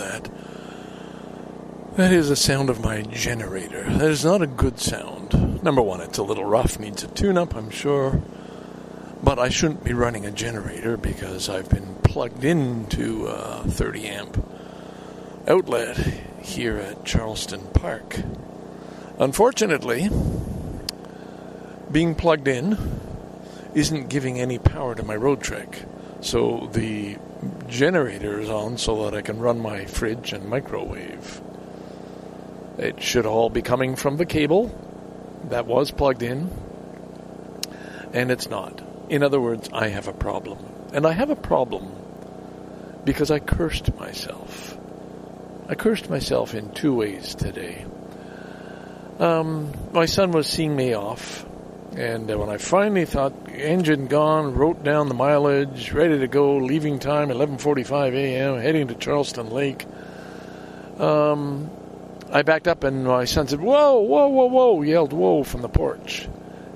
that. That is the sound of my generator. That is not a good sound. Number one, it's a little rough, needs a tune up, I'm sure. But I shouldn't be running a generator because I've been plugged into a 30 amp outlet here at Charleston Park. Unfortunately, being plugged in isn't giving any power to my Roadtrek. So the generator is on so that I can run my fridge and microwave. It should all be coming from the cable that was plugged in, and it's not. In other words, I have a problem. And I have a problem because I cursed myself. I cursed myself in two ways today. Um, my son was seeing me off, and uh, when I finally thought engine gone, wrote down the mileage, ready to go, leaving time 11:45 a.m., heading to Charleston Lake. Um, I backed up, and my son said, "Whoa, whoa, whoa, whoa!" yelled "Whoa" from the porch,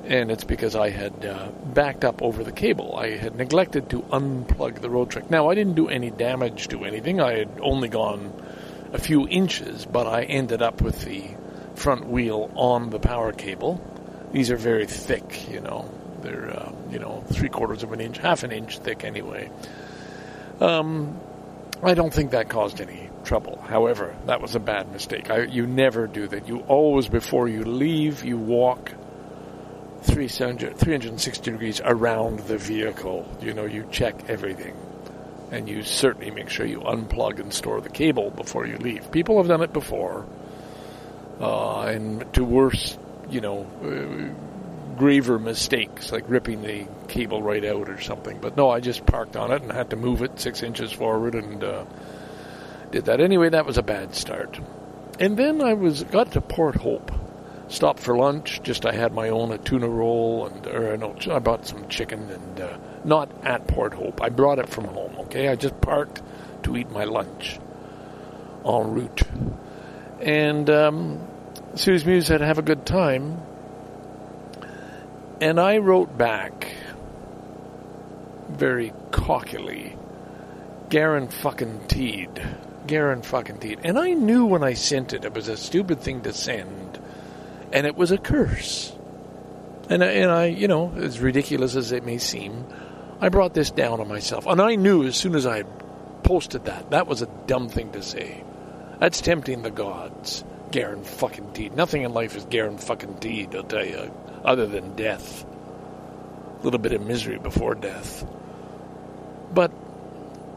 and it's because I had uh, backed up over the cable. I had neglected to unplug the Roadtrek. Now I didn't do any damage to anything. I had only gone a few inches, but I ended up with the front wheel on the power cable. These are very thick, you know. They're uh, you know three quarters of an inch, half an inch thick anyway. Um, I don't think that caused any trouble. However, that was a bad mistake. I, you never do that. You always, before you leave, you walk 300, 360 degrees around the vehicle. You know, you check everything. And you certainly make sure you unplug and store the cable before you leave. People have done it before. Uh, and to worse, you know, uh, graver mistakes like ripping the cable right out or something. But no, I just parked on it and had to move it six inches forward and uh, did that. Anyway, that was a bad start. And then I was got to Port Hope, stopped for lunch. Just I had my own a tuna roll and or no, I bought some chicken and uh, not at Port Hope. I brought it from home. Okay, I just parked to eat my lunch en route. And um, Sue's Muse said, "Have a good time." And I wrote back very cockily, Garen fucking Teed. Garen fucking Teed. And I knew when I sent it, it was a stupid thing to send. And it was a curse. And I, and I, you know, as ridiculous as it may seem, I brought this down on myself. And I knew as soon as I posted that, that was a dumb thing to say. That's tempting the gods. Garen fucking Teed. Nothing in life is Garen fucking Teed, I'll tell you, other than death. A little bit of misery before death. But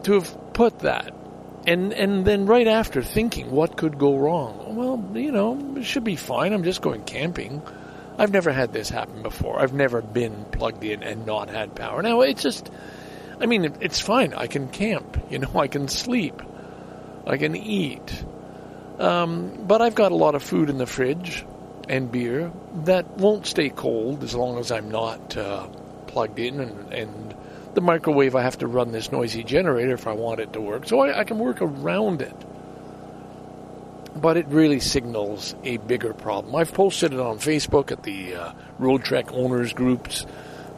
to have put that, and and then right after thinking what could go wrong. Well, you know, it should be fine. I'm just going camping. I've never had this happen before. I've never been plugged in and not had power. Now it's just, I mean, it's fine. I can camp. You know, I can sleep. I can eat. Um, but I've got a lot of food in the fridge and beer that won't stay cold as long as I'm not uh, plugged in and, and the microwave I have to run this noisy generator if I want it to work. So I, I can work around it. But it really signals a bigger problem. I've posted it on Facebook at the uh, Roadtrek owners groups.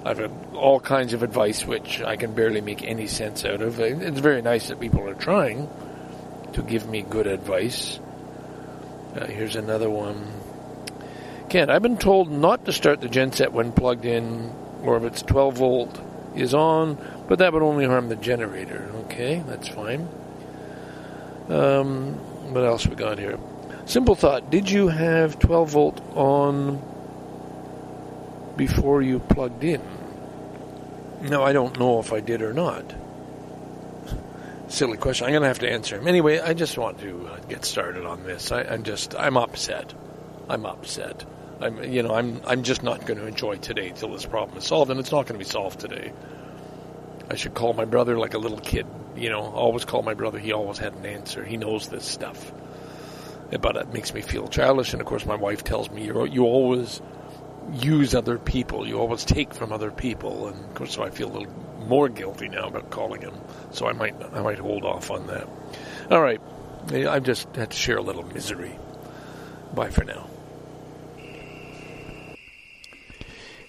I've had all kinds of advice which I can barely make any sense out of. It's very nice that people are trying to give me good advice. Uh, here's another one. Ken, I've been told not to start the genset when plugged in, or if it's 12 volt is on, but that would only harm the generator. Okay, that's fine. Um, what else we got here? Simple thought. Did you have 12 volt on before you plugged in? No, I don't know if I did or not. Silly question. I'm going to have to answer him. Anyway, I just want to uh, get started on this. I, I'm just, I'm upset. I'm upset. I'm, you know, I'm, I'm just not going to enjoy today till this problem is solved, and it's not going to be solved today. I should call my brother like a little kid. You know, always call my brother. He always had an answer. He knows this stuff. But it makes me feel childish, and of course, my wife tells me you you always use other people. You always take from other people, and of course, so I feel a little more guilty now about calling him. So I might I might hold off on that. All right, I just had to share a little misery. Bye for now.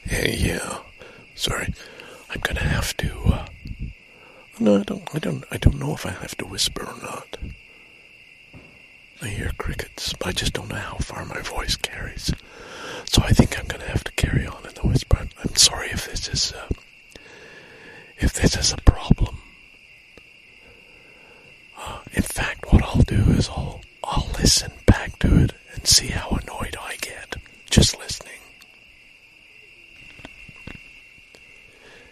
Hey, yeah. Sorry, I'm gonna have to. Uh, no, I don't. I don't. I don't know if I have to whisper or not. I hear crickets, but I just don't know how far my voice carries. So I think I'm to have to carry on in the whisper. I'm sorry if this is uh, if this is a problem. Uh, in fact, what I'll do is I'll I'll listen back to it and see how annoyed I get just listening.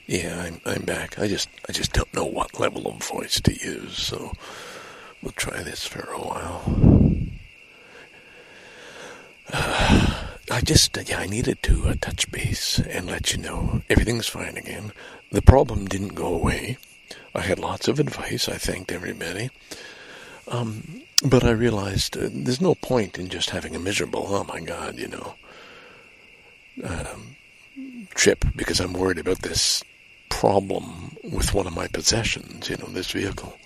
Yeah, I'm I'm back. I just I just don't know what level of voice to use, so we'll try this for a while. Uh, I just, yeah, I needed to uh, touch base and let you know everything's fine again. The problem didn't go away. I had lots of advice. I thanked everybody. Um, but I realized uh, there's no point in just having a miserable, oh my God, you know, um, trip because I'm worried about this problem with one of my possessions, you know, this vehicle.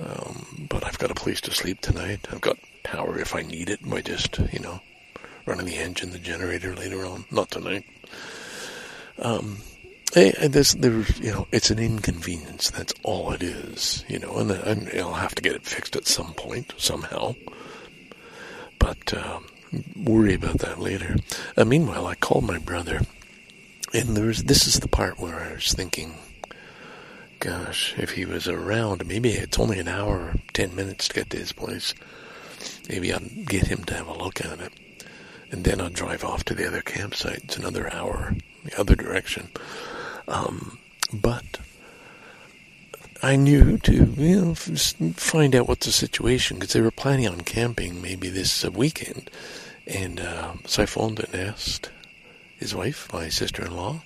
Um, but I've got a place to sleep tonight. I've got power if I need it by just, you know, running the engine, the generator later on. Not tonight. Um, there's, there's, you know, it's an inconvenience. That's all it is, you know, and, and I'll have to get it fixed at some point, somehow. But, um, worry about that later. Uh, meanwhile, I called my brother, and there's, this is the part where I was thinking, gosh, if he was around, maybe it's only an hour, ten minutes to get to his place. Maybe I'd get him to have a look at it and then I'd drive off to the other campsite. It's another hour the other direction. Um, but I knew to you know find out what the situation because they were planning on camping maybe this weekend, and uh, so I phoned and asked his wife, my sister-in-law,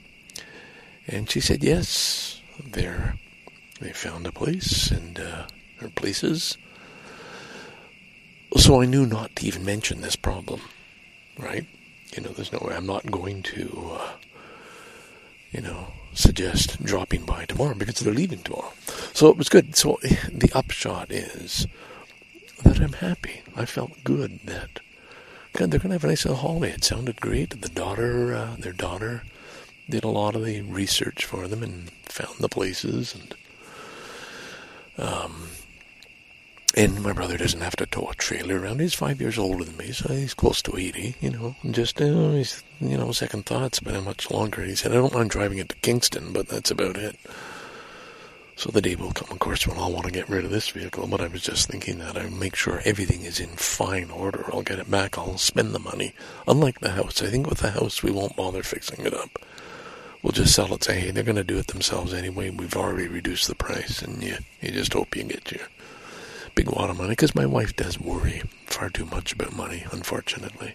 and she said yes. They're they found a place and uh, or places. So I knew not to even mention this problem right? You know, there's no way I'm not going to, uh, you know, suggest dropping by tomorrow because they're leaving tomorrow. So it was good. So the upshot is that I'm happy. I felt good that God, they're going to have a nice little holiday. It sounded great. The daughter, uh, their daughter, did a lot of the research for them and found the places and um, and my brother doesn't have to tow a trailer around. He's five years older than me, so he's close to 80, you know. Just, you know, he's, you know, second thoughts about how much longer. He said, I don't mind driving it to Kingston, but that's about it. So the day will come, of course, when I'll want to get rid of this vehicle, but I was just thinking that I'll make sure everything is in fine order. I'll get it back, I'll spend the money. Unlike the house, I think with the house, we won't bother fixing it up. We'll just sell it, say, hey, they're going to do it themselves anyway. We've already reduced the price, and you, you just hope you get your big wad of money because my wife does worry far too much about money, unfortunately.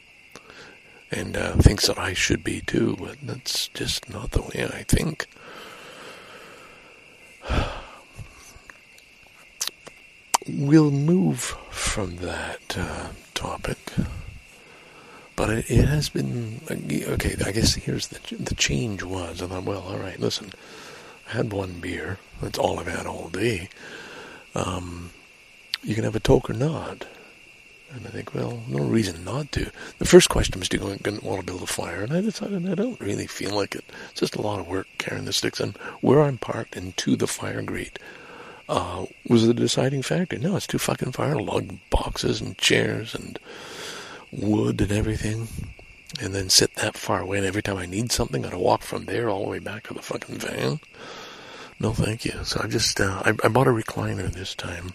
And uh, thinks that I should be too, but that's just not the way I think. We'll move from that uh, topic, but it, it, has been okay. I guess here's the the change was. I thought, well, all right, listen, I had one beer. That's all I've had all day. Um, you can have a toke or not. And I think, well, no reason not to. The first question was, do you want to build a fire? And I decided I don't really feel like it. It's just a lot of work carrying the sticks. And where I'm parked and to the fire grate uh, was the deciding factor. No, it's too fucking far. Lug boxes and chairs and wood and everything. And then sit that far away. And every time I need something, I gotta walk from there all the way back to the fucking van. No, thank you. So I just, uh, I, I bought a recliner this time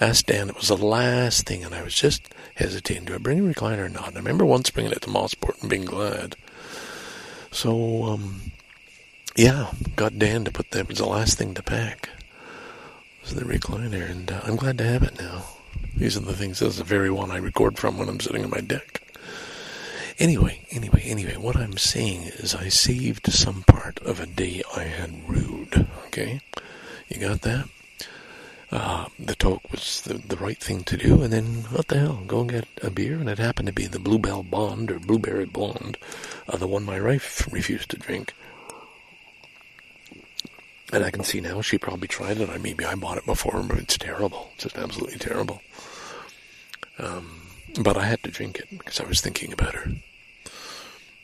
asked Dan, it was the last thing, and I was just hesitating. Do I bring a recliner or not? And I remember once bringing it to Mosport and being glad. So, um, yeah, got Dan to put that. It was the last thing to pack. The recliner, and uh, I'm glad to have it now. These are the things. This is the very one I record from when I'm sitting on my deck. Anyway, anyway, anyway, what I'm saying is I saved some part of a day I had rude. Okay? You got that? uh, the talk was the, the right thing to do, and then what the hell, go and get a beer, and it happened to be the Bluebell Bond or Blueberry Blonde, uh, the one my wife refused to drink. And I can see now she probably tried it. I maybe I bought it before, but it's terrible. It's just absolutely terrible. Um, but I had to drink it because I was thinking about her.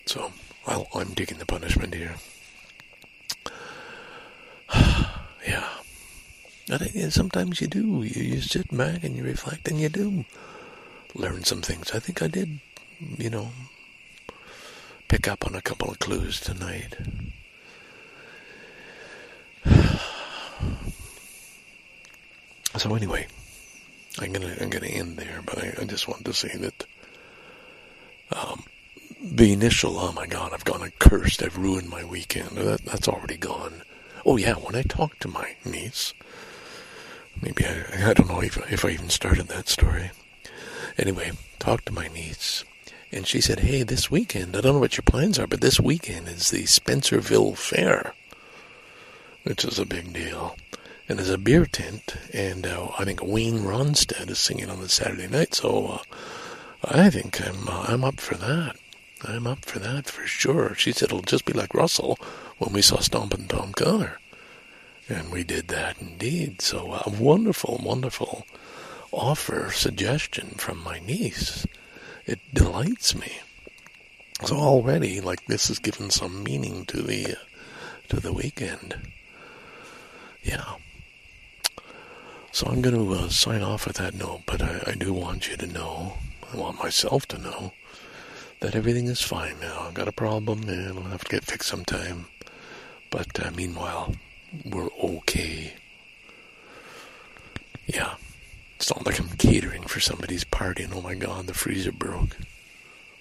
So well, I'm taking the punishment here. yeah. And sometimes you do. You, you sit back and you reflect and you do learn some things. I think I did, you know, pick up on a couple of clues tonight. So anyway, I'm gonna I'm gonna end there, but I, I just wanted to say that um, the initial oh my god I've gone accursed I've ruined my weekend that, that's already gone. Oh yeah, when I talked to my niece, maybe I I don't know if if I even started that story. Anyway, talked to my niece, and she said, "Hey, this weekend I don't know what your plans are, but this weekend is the Spencerville Fair." which is a big deal. And there's a beer tent, and uh, I think Wayne Rostad is singing on the Saturday night. So uh, I think I'm uh, I'm up for that. I'm up for that for sure. She said it'll just be like Russell when we saw Stompin' Tom Connor, and we did that indeed. So a wonderful, wonderful offer suggestion from my niece. It delights me. So already, like this has given some meaning to the to the weekend. Yeah. So I'm going to uh, sign off with that note, but I, I do want you to know, I want myself to know, that everything is fine now. I've got a problem, and it'll have to get fixed sometime. But uh, meanwhile, we're okay. Yeah. It's not like I'm catering for somebody's party, and oh my god, the freezer broke.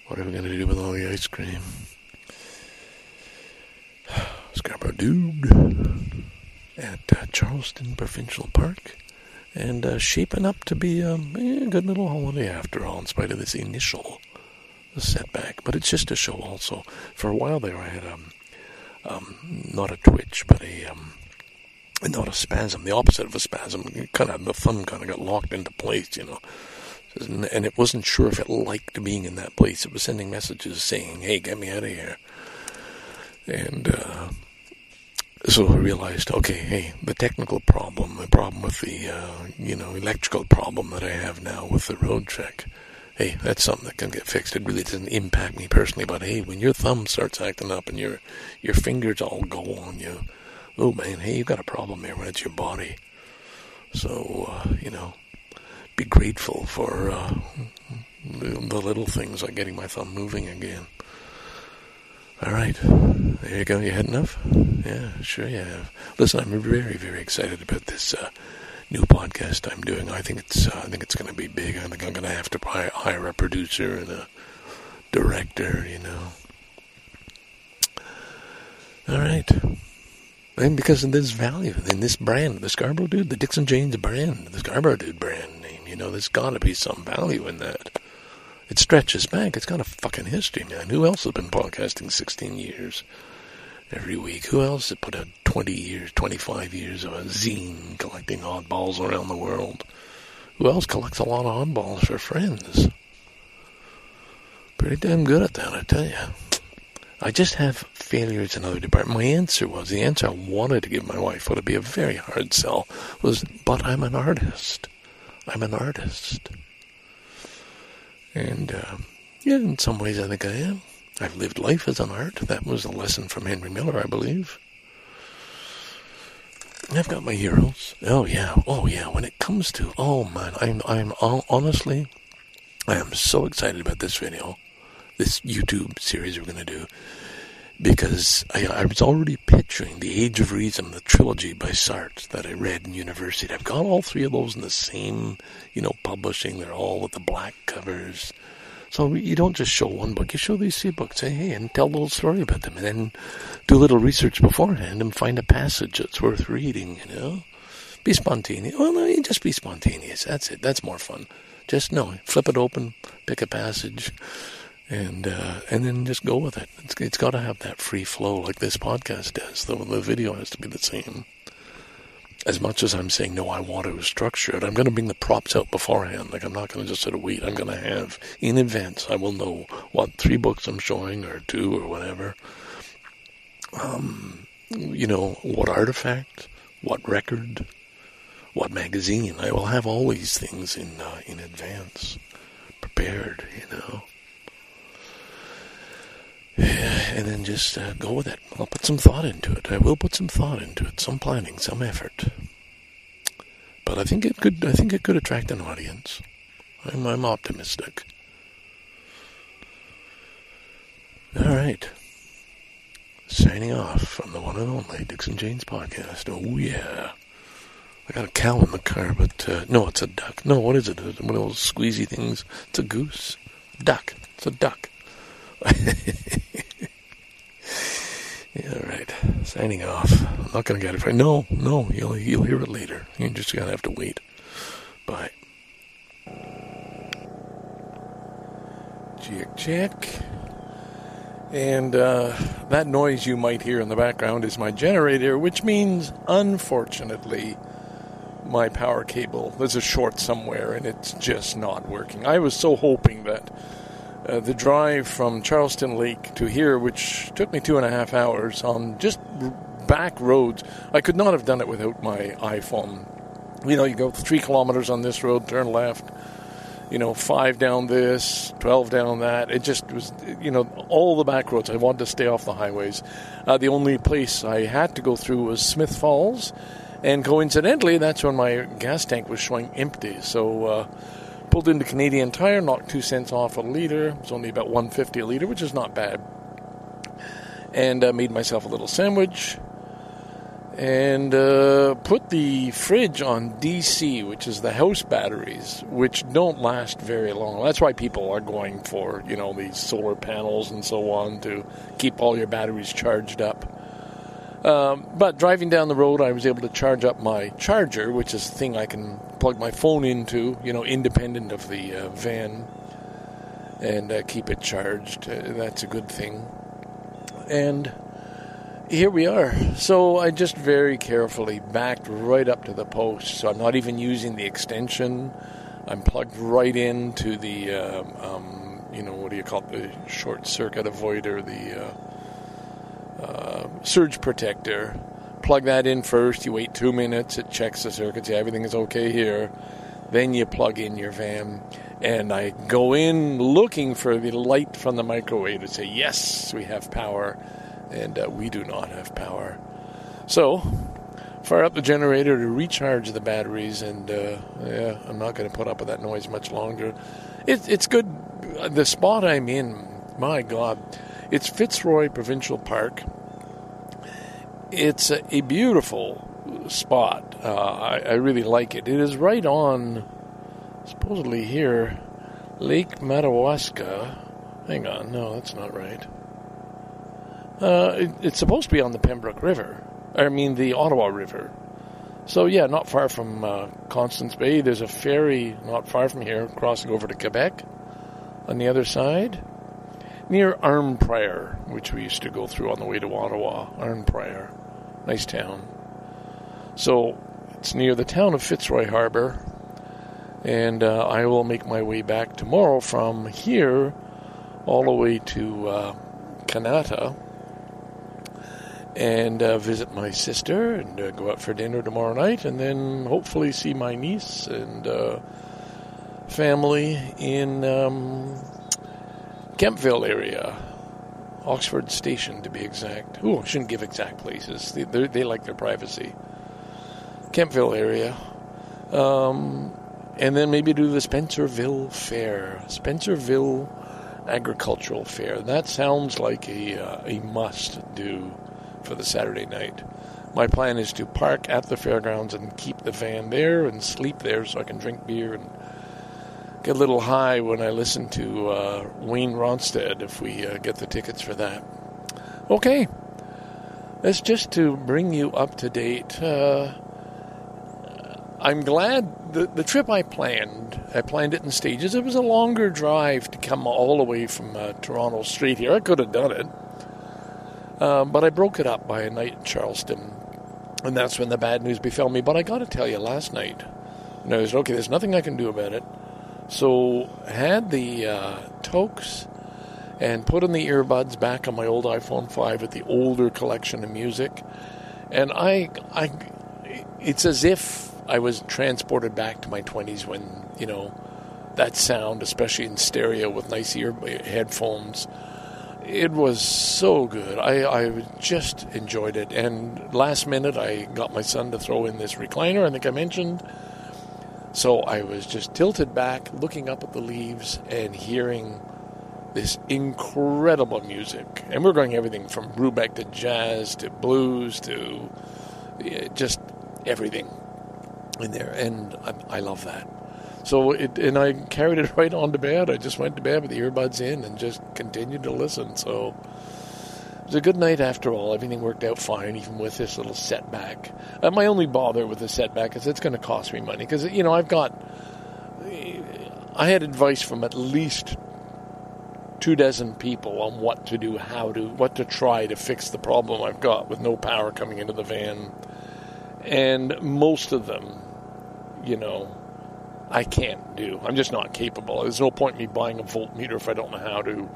What are we going to do with all the ice cream? Scarborough Dude at uh, Charleston Provincial Park and uh, shaping up to be um, a good little holiday after all, in spite of this initial setback. But it's just a show also. For a while there, I had um, um, not a twitch, but a um, not a spasm, the opposite of a spasm. Kind of the thumb kind of got locked into place, you know. And it wasn't sure if it liked being in that place. It was sending messages saying, "Hey, get me out of here." And uh, so I realized, okay, hey, the technical problem, the problem with the, uh, you know, electrical problem that I have now with the Roadtrek, hey, that's something that can get fixed. It really doesn't impact me personally, but hey, when your thumb starts acting up and your your fingers all go on you, oh man, hey, you got a problem there when it's your body. So, uh, you know, be grateful for uh, the little things like getting my thumb moving again. All right. There you go. You had enough? Yeah, sure you have. Listen, I'm very, very excited about this uh, new podcast I'm doing. I think it's, uh, I think it's going to be big. I think I'm going to have to hire a producer and a director. You know. All right. And because of this value in this brand, the Scarborough Dude, the Dixon Janes brand, the Scarborough Dude brand name, you know, there's got to be some value in that. It stretches back. It's got a fucking history, man. Who else has been podcasting 16 years every week? Who else has put out 20 years, 25 years of a zine collecting oddballs around the world? Who else collects a lot of oddballs for friends? Pretty damn good at that, I tell you. I just have failures in other departments. My answer was the answer I wanted to give my wife would be a very hard sell was, but I'm an artist. I'm an artist. And uh, yeah, in some ways I think I am. I've lived life as an art. That was a lesson from Henry Miller, I believe. I've got my heroes. Oh yeah, oh yeah. When it comes to, oh man, I'm, I'm honestly, I am so excited about this video, this YouTube series we're gonna do, because I, I was already picturing the Age of Reason, the trilogy by Sartre that I read in university. I've got all three of those in the same, you know, publishing. They're all with the black covers. So you don't just show one book, you show these three books, say, hey, and tell a little story about them, and then do a little research beforehand and find a passage that's worth reading, you know? Be spontaneous. Well, no, you just be spontaneous. That's it. That's more fun. Just no, flip it open, pick a passage, and uh, and then just go with it. It's, it's got to have that free flow like this podcast does. The, the video has to be the same. As much as I'm saying, no, I want to structure it, I'm going to bring the props out beforehand. Like, I'm not going to just sort of wait. I'm going to have, in advance, I will know what three books I'm showing, or two, or whatever. Um, you know, what artifact, what record, what magazine. I will have all these things in uh, in advance, prepared. You know, and then just uh, go with it. I'll put some thought into it. I will put some thought into it, some planning, some effort. But I think it could. I think it could attract an audience. I'm, I'm optimistic. All right. Signing off from the one and only Dixon Janes podcast. Oh yeah. I got a cow in the car, but uh, no, it's a duck. No, what is it? One of those squeezy things. It's a goose. Duck. It's a duck. yeah, right. Signing off. I'm not going to get it right. No, no, you'll, you'll hear it later. You're just going to have to wait. Bye. Check, check. And uh, that noise you might hear in the background is my generator, which means, unfortunately, my power cable. There's a short somewhere, and it's just not working. I was so hoping that uh, the drive from Charleston Lake to here, which took me two and a half hours on just back roads, I could not have done it without my iPhone. You know, you go three kilometers on this road, turn left, you know, five down this, 12 down that. It just was, you know, all the back roads. I wanted to stay off the highways. Uh, the only place I had to go through was Smith Falls. And coincidentally, that's when my gas tank was showing empty. So, uh, pulled into Canadian Tire, knocked two cents off a liter. It's only about 150 a liter, which is not bad. And uh, made myself a little sandwich and uh, put the fridge on DC, which is the house batteries, which don't last very long. That's why people are going for you know these solar panels and so on to keep all your batteries charged up. Um, but driving down the road, I was able to charge up my charger, which is the thing I can plug my phone into, you know, independent of the uh, van, and uh, keep it charged. Uh, that's a good thing. And here we are. So I just very carefully backed right up to the post. So I'm not even using the extension. I'm plugged right into the, uh, um, you know, what do you call it? The short circuit avoider, the uh, surge protector. Plug that in first. You wait two minutes. It checks the circuits. Yeah, everything is okay here. Then you plug in your van. And I go in looking for the light from the microwave to say, yes, we have power and uh, we do not have power. So, fire up the generator to recharge the batteries, and uh, yeah, I'm not going to put up with that noise much longer. It, it's good. The spot I'm in, my God, it's Fitzroy Provincial Park. It's a, a beautiful spot. Uh, I, I really like it. It is right on, supposedly here, Lake Madawaska. Hang on, no, that's not right. Uh, it, it's supposed to be on the Pembroke River. I mean, the Ottawa River. So, yeah, not far from uh, Constance Bay. There's a ferry not far from here crossing over to Quebec on the other side. Near Arnprior, which we used to go through on the way to Ottawa. Arnprior. Nice town. So, it's near the town of Fitzroy Harbor. And uh, I will make my way back tomorrow from here all the way to uh, Kanata and uh, visit my sister and uh, go out for dinner tomorrow night, and then hopefully see my niece and uh, family in um, Kemptville area, Oxford Station to be exact. Oh, shouldn't give exact places; they, they like their privacy. Kemptville area, um, and then maybe do the Spencerville Fair, Spencerville Agricultural Fair. That sounds like a uh, a must do for the Saturday night. My plan is to park at the fairgrounds and keep the van there and sleep there so I can drink beer and get a little high when I listen to uh, Wayne Rostad if we uh, get the tickets for that. Okay, that's just to bring you up to date. Uh, I'm glad the, the trip I planned, I planned it in stages. It was a longer drive to come all the way from uh, Toronto Street here. I could have done it. Um, but I broke it up by a night in Charleston. And that's when the bad news befell me. But I got to tell you, last night, and I was okay. There's nothing I can do about it. So had the uh, Tokes and put in the earbuds back on my old iPhone 5 with the older collection of music, and I, I, it's as if I was transported back to my 20s when you know that sound, especially in stereo with nice ear headphones. It was so good. I, I just enjoyed it. And last minute, I got my son to throw in this recliner. I think I mentioned. So I was just tilted back, looking up at the leaves and hearing this incredible music. And we're going everything from Brubeck to jazz to blues to just everything in there. And I, I love that. So it, and I carried it right on to bed. I just went to bed with the earbuds in and just continued to listen. So was a good night after all. Everything worked out fine, even with this little setback. Uh, my only bother with the setback is it's going to cost me money because you know I've got. I had advice from at least two dozen people on what to do, how to, what to try to fix the problem I've got with no power coming into the van, and most of them, you know, I can't do. I'm just not capable. There's no point in me buying a voltmeter if I don't know how to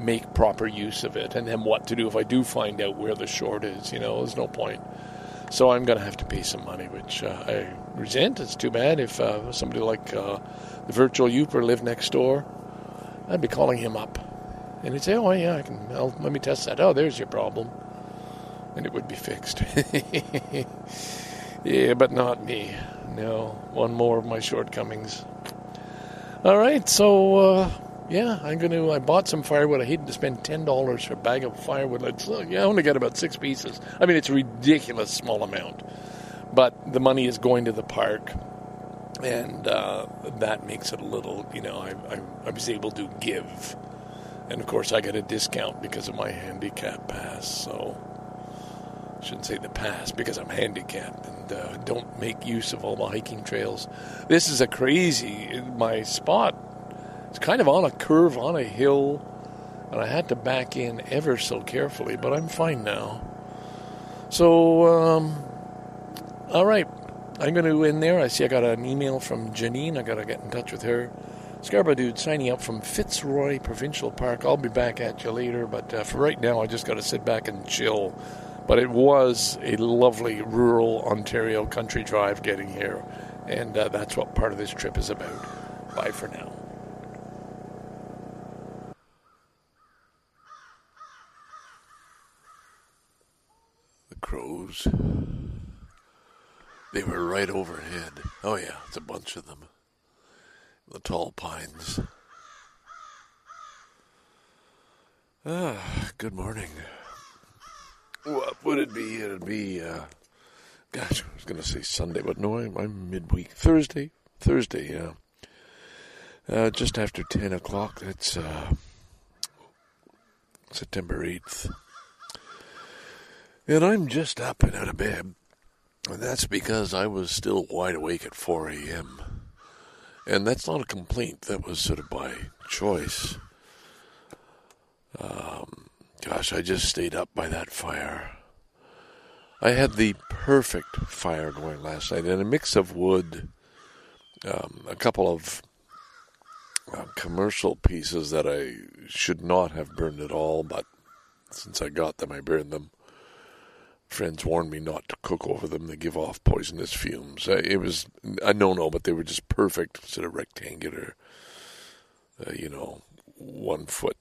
make proper use of it, and then what to do if I do find out where the short is. You know, there's no point. So I'm going to have to pay some money, which uh, I resent. It's too bad if uh, somebody like uh, the virtual Youper lived next door. I'd be calling him up, and he'd say, "Oh yeah, I can. I'll, let me test that. Oh, there's your problem," and it would be fixed. yeah, but not me. No, one more of my shortcomings. All right, so uh, yeah, I'm gonna. I bought some firewood. I hated to spend ten dollars for a bag of firewood. It's, uh, yeah, I only got about six pieces. I mean, it's a ridiculous small amount, but the money is going to the park, and uh, that makes it a little. You know, I, I, I was able to give, and of course, I get a discount because of my handicap pass. So shouldn't say the pass because I'm handicapped and uh, don't make use of all the hiking trails. This is a crazy. My spot it's kind of on a curve, on a hill, and I had to back in ever so carefully, but I'm fine now. So, um, all right, I'm going to end there. I see I got an email from Janine. I got to get in touch with her. Scarborough dude signing up from Fitzroy Provincial Park. I'll be back at you later, but uh, for right now, I just got to sit back and chill. But it was a lovely rural Ontario country drive getting here, and uh, that's what part of this trip is about. Bye for now. Crows. They were right overhead. Oh, yeah, it's a bunch of them. The tall pines. Ah, good morning. What would it be? It'd be, uh, gosh, I was going to say Sunday, but no, I'm, I'm midweek. Thursday. Thursday, yeah. Uh, just after 10 o'clock. That's uh, September 8th. And I'm just up and out of bed. And that's because I was still wide awake at 4 a.m. And that's not a complaint. That was sort of by choice. Um, gosh, I just stayed up by that fire. I had the perfect fire going last night, and a mix of wood, um, a couple of uh, commercial pieces that I should not have burned at all, but since I got them, I burned them. Friends warned me not to cook over them; they give off poisonous fumes. Uh, it was a no-no, but they were just perfect, sort of rectangular, uh, you know, one foot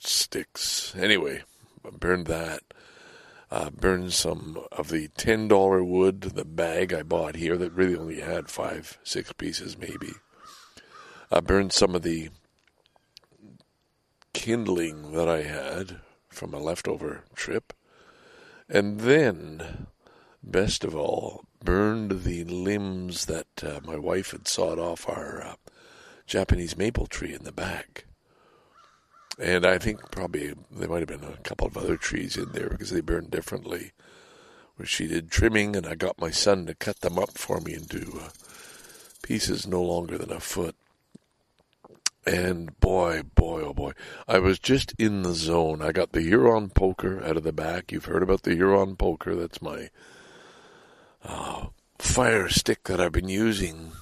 sticks. Anyway, I burned that. Uh, burned some of the ten dollar wood, the bag I bought here that really only had five, six pieces maybe. I burned some of the kindling that I had from a leftover trip. And then, best of all, burned the limbs that uh, my wife had sawed off our uh, Japanese maple tree in the back. And I think probably there might have been a couple of other trees in there because they burned differently. Where she did trimming, and I got my son to cut them up for me into uh, pieces no longer than a foot. And boy, boy, oh boy, I was just in the zone. I got the Huron poker out of the back. You've heard about the Huron poker. That's my uh, fire stick that I've been using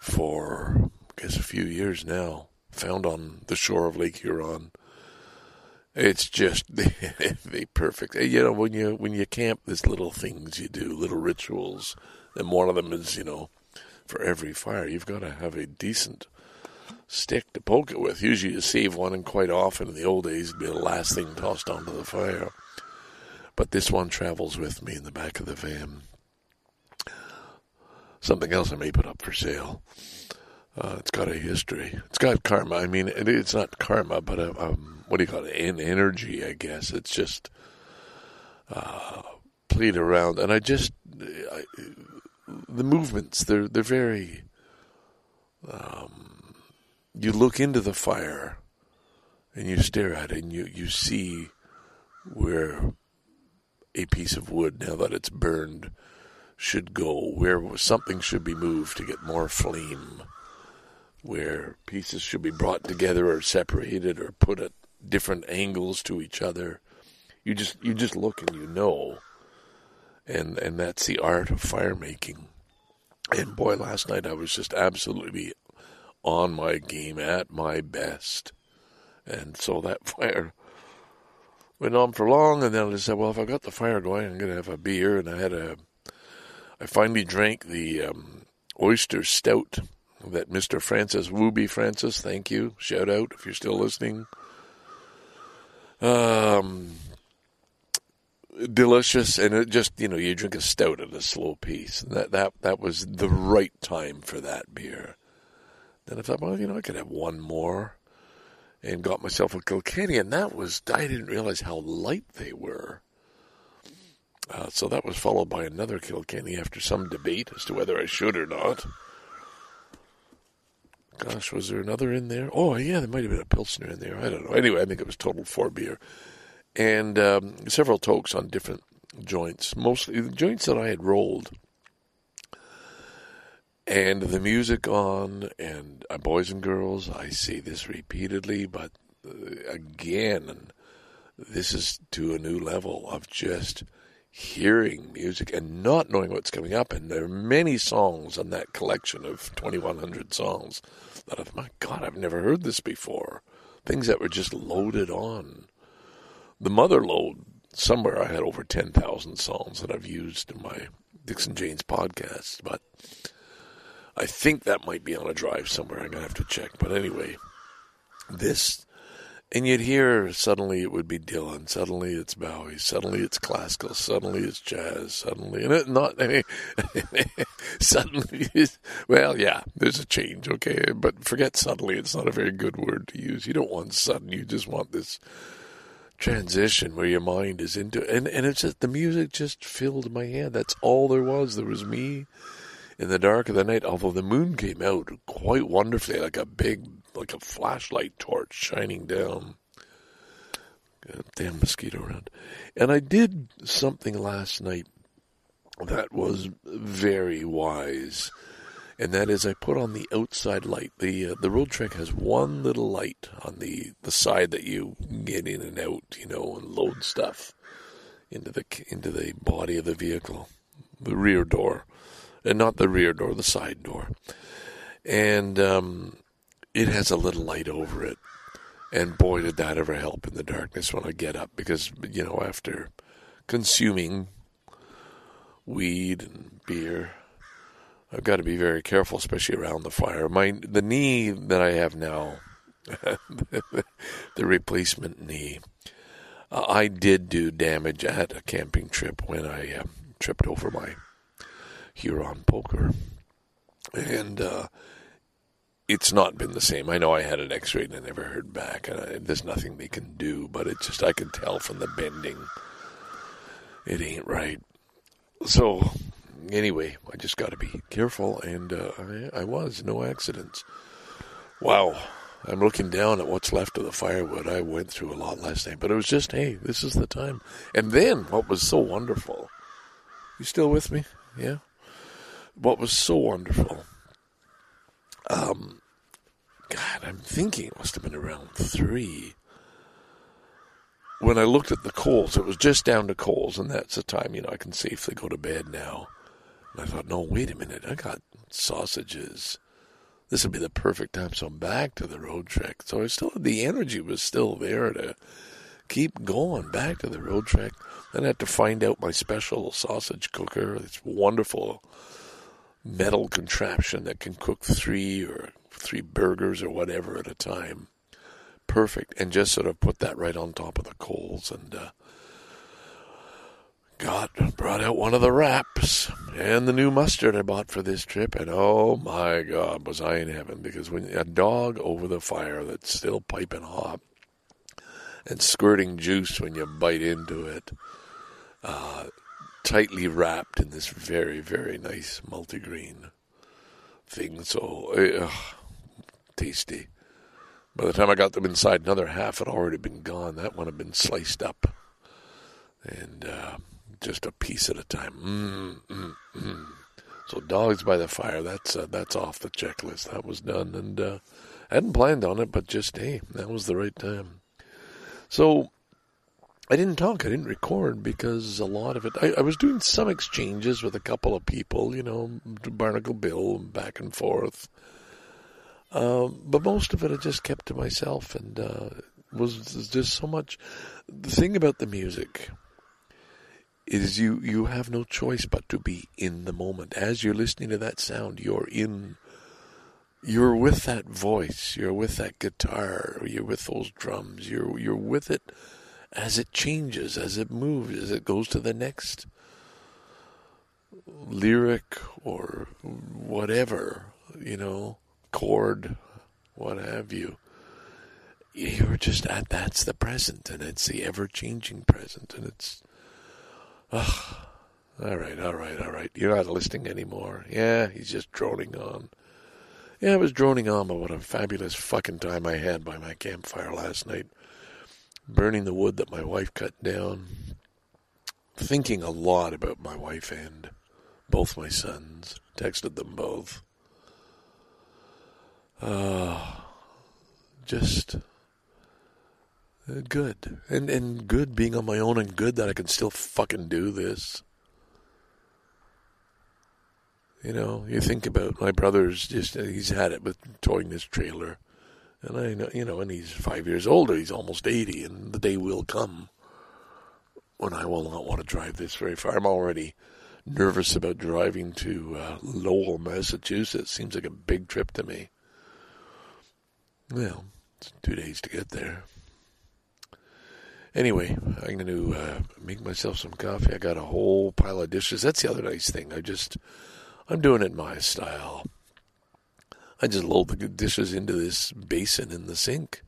for, I guess, a few years now, found on the shore of Lake Huron. It's just the perfect. You know, when you when you camp, there's little things you do, little rituals, and one of them is, you know, for every fire, you've got to have a decent stick to poke it with. Usually, you save one, and quite often in the old days, it'd be the last thing tossed onto the fire. But this one travels with me in the back of the van. Something else I may put up for sale. Uh, it's got a history. It's got karma. I mean, it, it's not karma, but a, um, what do you call it? An energy, I guess. It's just uh, played around, and I just I, the movements. They're they're very. Um, you look into the fire, and you stare at it, and you you see where a piece of wood, now that it's burned, should go, where something should be moved to get more flame where pieces should be brought together or separated or put at different angles to each other. You just you just look and you know. And and that's the art of fire making. And boy, last night I was just absolutely on my game at my best. And so that fire went on for long and then I just said, Well if I got the fire going I'm gonna have a beer and I had a I finally drank the um, oyster stout that Mr. Francis Wooby Francis, thank you, shout out if you're still listening. Um, delicious, and it just you know you drink a stout at a slow pace. And that that that was the right time for that beer. Then I thought, well, you know, I could have one more, and got myself a Kilkenny, and that was I didn't realize how light they were. Uh, so that was followed by another Kilkenny after some debate as to whether I should or not. Gosh, was there another in there? Oh, yeah, there might have been a Pilsner in there. I don't know. Anyway, I think it was total four beer. And um, several tokes on different joints, mostly the joints that I had rolled. And the music on, and uh, boys and girls, I say this repeatedly, but uh, again, this is to a new level of just hearing music and not knowing what's coming up. And there are many songs on that collection of 2,100 songs that I've, my God, I've never heard this before. Things that were just loaded on. The mother load, somewhere I had over 10,000 songs that I've used in my Dixon Janes podcast, but I think that might be on a drive somewhere. I'm to have to check. But anyway, this and you'd hear suddenly it would be Dylan, suddenly it's Bowie, suddenly it's classical, suddenly it's jazz, suddenly, and it not, I mean, suddenly, well, yeah, there's a change, okay, but forget suddenly, it's not a very good word to use. You don't want sudden, you just want this transition where your mind is into and and it's just the music just filled my head. That's all there was. There was me in the dark of the night although the moon came out quite wonderfully like a big like a flashlight torch shining down. damn mosquito around. And I did something last night that was very wise. And that is, I put on the outside light. The uh, the Roadtrek has one little light on the, the side that you get in and out, you know, and load stuff into the into the body of the vehicle, the rear door, and not the rear door, the side door. And um, it has a little light over it. And boy, did that ever help in the darkness when I get up because, you know, after consuming weed and beer, I've got to be very careful, especially around the fire. My the knee that I have now, the replacement knee, uh, I did do damage at a camping trip when I uh, tripped over my Huron poker, and uh, it's not been the same. I know I had an X-ray and I never heard back, and I, there's nothing they can do. But it's just I can tell from the bending, it ain't right. So anyway, I just got to be careful, and uh, I, I was no accidents. Wow, I'm looking down at what's left of the firewood. I went through a lot last night, but it was just hey, this is the time. And then what was so wonderful? You still with me? Yeah. What was so wonderful um, God, I'm thinking it must have been around three. When I looked at the coals, it was just down to coals, and that's the time, you know, I can safely go to bed now. And I thought, no, wait a minute, I got sausages. This would be the perfect time. So I'm back to the Roadtrek. So I still the energy was still there to keep going back to the Roadtrek. Then I had to find out my special sausage cooker. It's wonderful metal contraption that can cook three or three burgers or whatever at a time. Perfect. And just sort of put that right on top of the coals and uh, got brought out one of the wraps and the new mustard I bought for this trip, and oh my God, was I in heaven! Because when a dog over the fire that's still piping hot and squirting juice when you bite into it, uh, tightly wrapped in this very very nice multigrain thing, so uh, tasty. By the time I got them inside, another half had already been gone. That one had been sliced up, and. Uh, just a piece at a time. Mm, mm, mm. So dogs by the fire, that's uh, that's off the checklist. That was done, and uh, I hadn't planned on it, but just hey, that was the right time. So I didn't talk, I didn't record because a lot of it. I, I was doing some exchanges with a couple of people, you know, Barnacle Bill, back and forth. Um, but most of it I just kept to myself, and uh, was just so much. The thing about the music is you you have no choice but to be in the moment as you're listening to that sound you're in you're with that voice you're with that guitar you're with those drums you're you're with it as it changes as it moves as it goes to the next lyric or whatever you know chord what have you you're just at that's the present and it's the ever changing present and it's Ugh. All right, all right, all right. You're not listening anymore. Yeah, he's just droning on. Yeah, I was droning on about what a fabulous fucking time I had by my campfire last night, burning the wood that my wife cut down, thinking a lot about my wife and both my sons. Texted them both. Uh, just uh, good. And and good being on my own and good that I can still fucking do this. You know, you think about my brother's just, he's had it with towing this trailer. And I know, you know, and he's five years older. He's almost 80, and the day will come when I will not want to drive this very far. I'm already nervous about driving to uh, Lowell, Massachusetts. Seems like a big trip to me. Well, it's two days to get there. Anyway, I'm going to uh, make myself some coffee. I got a whole pile of dishes. That's the other nice thing. I just, I'm doing it my style. I just load the dishes into this basin in the sink.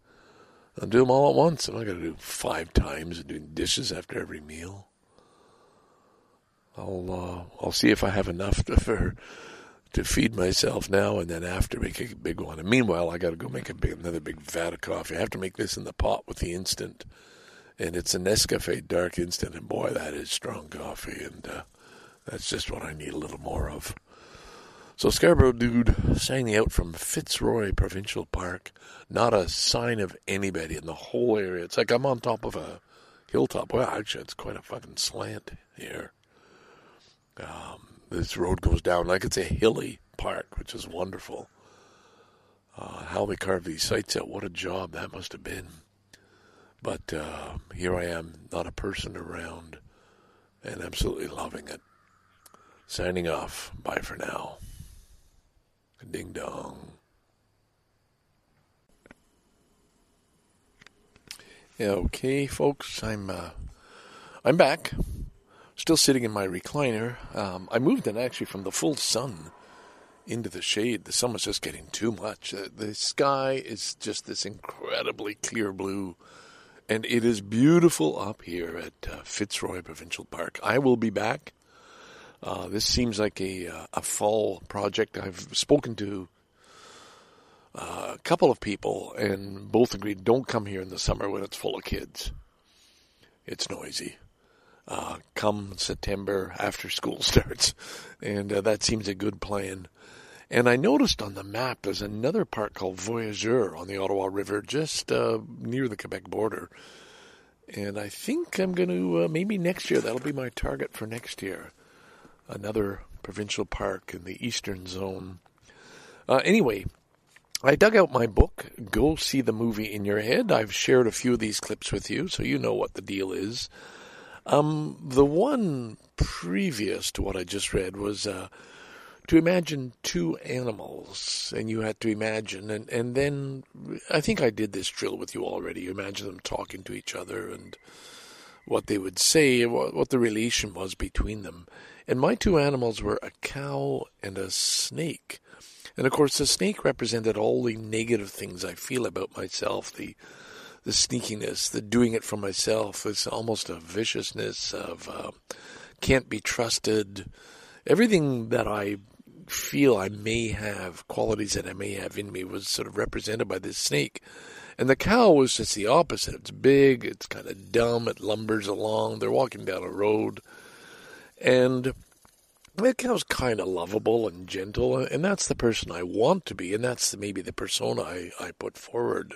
I'll do them all at once. I'm not going to do five times doing dishes after every meal. I'll uh, I'll see if I have enough to, for to feed myself now and then after make a big one. And meanwhile, I got to go make big, another big vat of coffee. I have to make this in the pot with the instant and it's a Nescafe Dark Instant, and boy, that is strong coffee, and uh, that's just what I need a little more of. So Scarborough Dude signing out from Fitzroy Provincial Park. Not a sign of anybody in the whole area. It's like I'm on top of a hilltop. Well, actually, it's quite a fucking slant here. Um, this road goes down like it's a hilly park, which is wonderful. Uh, how they carve these sites out, what a job that must have been. But uh, here I am, not a person around, and absolutely loving it. Signing off. Bye for now. Ding dong. Okay, folks. I'm uh, I'm back. Still sitting in my recliner. Um, I moved in actually from the full sun into the shade. The sun was just getting too much. Uh, the sky is just this incredibly clear blue and it is beautiful up here at uh, Fitzroy Provincial Park. I will be back. Uh, this seems like a uh, a fall project. I've spoken to uh, a couple of people, and both agreed don't come here in the summer when it's full of kids. It's noisy. Uh, come September after school starts, and uh, that seems a good plan. And I noticed on the map there's another park called Voyageur on the Ottawa River, just near the Quebec border. And I think I'm going to, maybe next year, that'll be my target for next year. Another provincial park in the eastern zone. Uh, anyway, I dug out my book, Go See the Movie in Your Head. I've shared a few of these clips with you, so you know what the deal is. Um, the one previous to what I just read was uh, to imagine two animals, and you had to imagine, and, and then I think I did this drill with you already. You imagine them talking to each other and what they would say, what, what the relation was between them. And my two animals were a cow and a snake. And of course, the snake represented all the negative things I feel about myself, the the sneakiness, the doing it for myself. It's almost a viciousness of uh, can't be trusted. Everything that I feel I may have, qualities that I may have in me, was sort of represented by this snake. And the cow was just the opposite. It's big, it's kind of dumb, it lumbers along. They're walking down a road. And that cow's kind of lovable and gentle, and that's the person I want to be, and that's maybe the persona I, I put forward.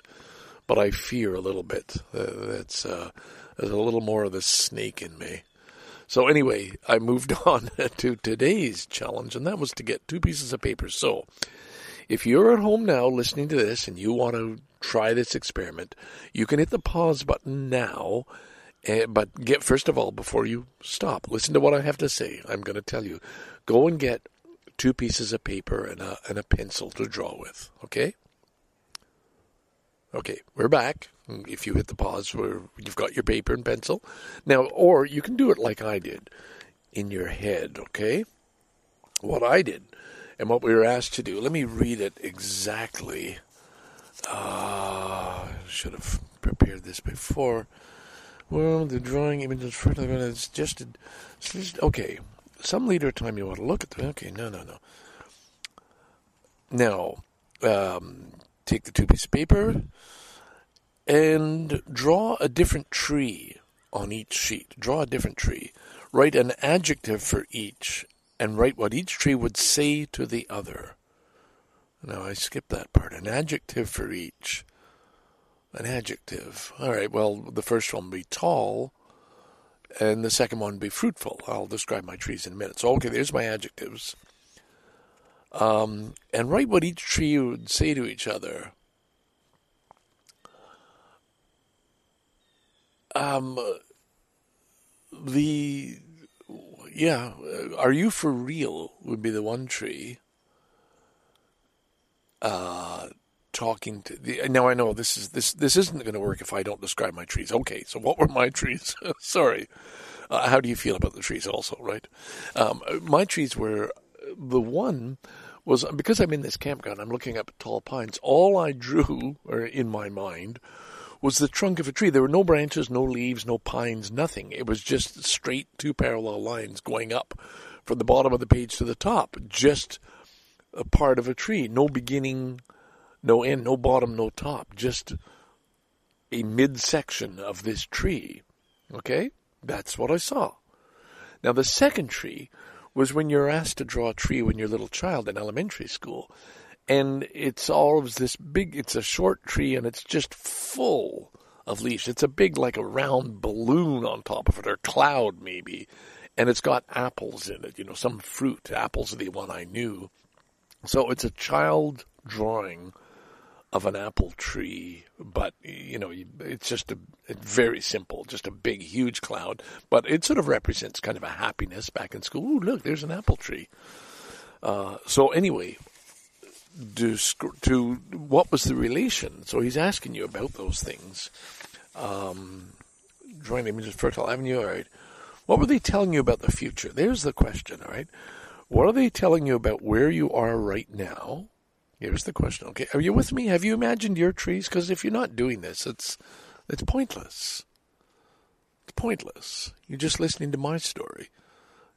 But I fear a little bit. Uh, that's uh, there's a little more of the snake in me. So anyway, I moved on to today's challenge, and that was to get two pieces of paper. So if you're at home now listening to this and you want to try this experiment, you can hit the pause button now uh, but get first of all, before you stop, listen to what I have to say. I'm going to tell you. Go and get two pieces of paper and a and a pencil to draw with. Okay. Okay, we're back. If you hit the pause, where you've got your paper and pencil now, or you can do it like I did, in your head. Okay. What I did, and what we were asked to do. Let me read it exactly. Uh, should have prepared this before. Well, the drawing images further it's just okay. Some later time you want to look at them. Okay, no, no, no. Now, um, take the two pieces of paper and draw a different tree on each sheet. Draw a different tree. Write an adjective for each and write what each tree would say to the other. Now I skipped that part. An adjective for each. An adjective. All right, well, the first one be tall, and the second one be fruitful. I'll describe my trees in a minute. So, okay, there's my adjectives. Um, and write what each tree would say to each other. Um, the, yeah, are you for real would be the one tree. Uh, talking to the, now I know this is this this isn't going to work if I don't describe my trees. Okay, so what were my trees? Sorry. Uh, how do you feel about the trees also, right? Um, my trees were the one was because I'm in this campground, I'm looking up tall pines. All I drew or in my mind was the trunk of a tree. There were no branches, no leaves, no pines, nothing. It was just straight two parallel lines going up from the bottom of the page to the top, just a part of a tree, no beginning no end, no bottom, no top, just a midsection of this tree. Okay? That's what I saw. Now, the second tree was when you're asked to draw a tree when you're a little child in elementary school. And it's all this big, it's a short tree and it's just full of leaves. It's a big, like a round balloon on top of it, or cloud maybe. And it's got apples in it, you know, some fruit. Apples are the one I knew. So it's a child drawing of an apple tree, but you know, it's just a it's very simple, just a big, huge cloud. But it sort of represents kind of a happiness back in school. Ooh, look, there's an apple tree. Uh, so anyway, to, to what was the relation? So he's asking you about those things. Um, drawing images, fertile avenue. All right, what were they telling you about the future? There's the question. All right, what are they telling you about where you are right now? Here's the question. Okay, are you with me? Have you imagined your trees? Because if you're not doing this, it's it's pointless. It's pointless. You're just listening to my story.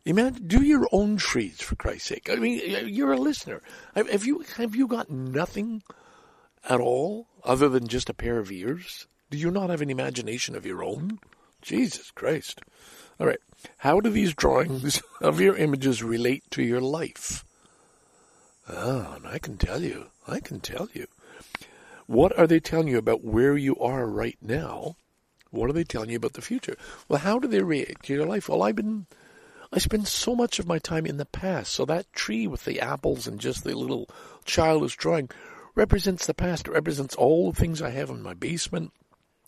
Imagine, do your own trees for Christ's sake. I mean, you're a listener. Have you have you got nothing at all other than just a pair of ears? Do you not have an imagination of your own? Jesus Christ! All right, how do these drawings of your images relate to your life? Oh, I can tell you. I can tell you. What are they telling you about where you are right now? What are they telling you about the future? Well, how do they react to your life? Well, I've been, I spend so much of my time in the past. So that tree with the apples and just the little childish drawing represents the past. It represents all the things I have in my basement,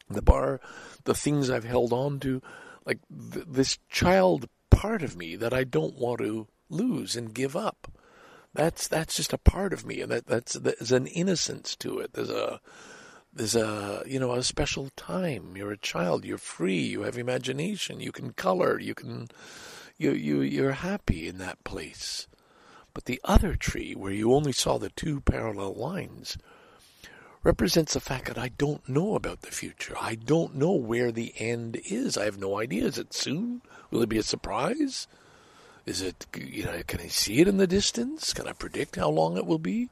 the bar, the things I've held on to, like th- this child part of me that I don't want to lose and give up. That's that's just a part of me, and that that's there's an innocence to it. There's a there's a you know a special time. You're a child. You're free. You have imagination. You can color. You can you you you're happy in that place. But the other tree, where you only saw the two parallel lines, represents the fact that I don't know about the future. I don't know where the end is. I have no idea. Is it soon? Will it be a surprise? Is it, you know, can I see it in the distance? Can I predict how long it will be?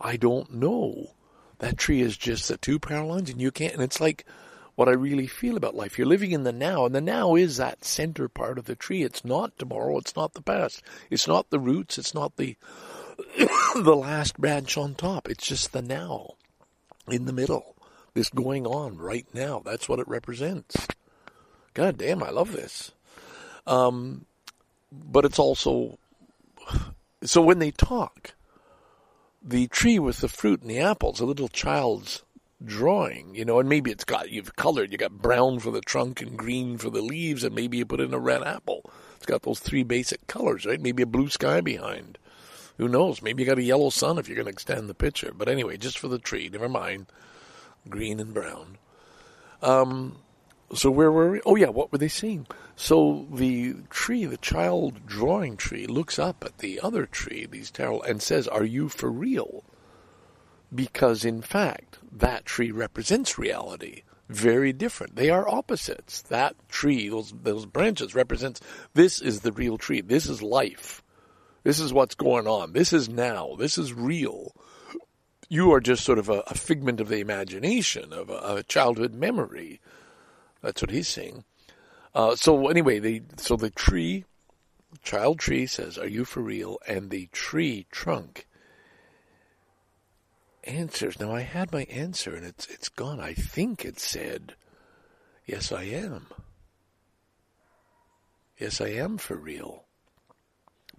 I don't know. That tree is just the two parallel lines and you can't, and it's like what I really feel about life. You're living in the now, and the now is that center part of the tree. It's not tomorrow. It's not the past. It's not the roots. It's not the, the last branch on top. It's just the now in the middle. This going on right now. That's what it represents. God damn, I love this. Um, but it's also so when they talk, the tree with the fruit and the apples, a little child's drawing, you know, and maybe it's got you've colored, you got brown for the trunk and green for the leaves, and maybe you put in a red apple. It's got those three basic colors, right? Maybe a blue sky behind. Who knows? Maybe you got a yellow sun if you're going to extend the picture. But anyway, just for the tree, never mind. Green and brown. Um, so where were we? Oh yeah, what were they seeing? So the tree, the child drawing tree, looks up at the other tree, these terrible, and says, "Are you for real?" Because in fact, that tree represents reality. Very different. They are opposites. That tree, those those branches, represents this is the real tree. This is life. This is what's going on. This is now. This is real. You are just sort of a, a figment of the imagination, of a, a childhood memory that's what he's saying. Uh, so anyway, the so the tree, child tree says, "Are you for real?" And the tree trunk answers. Now I had my answer, and it's it's gone. I think it said, "Yes, I am." Yes, I am for real,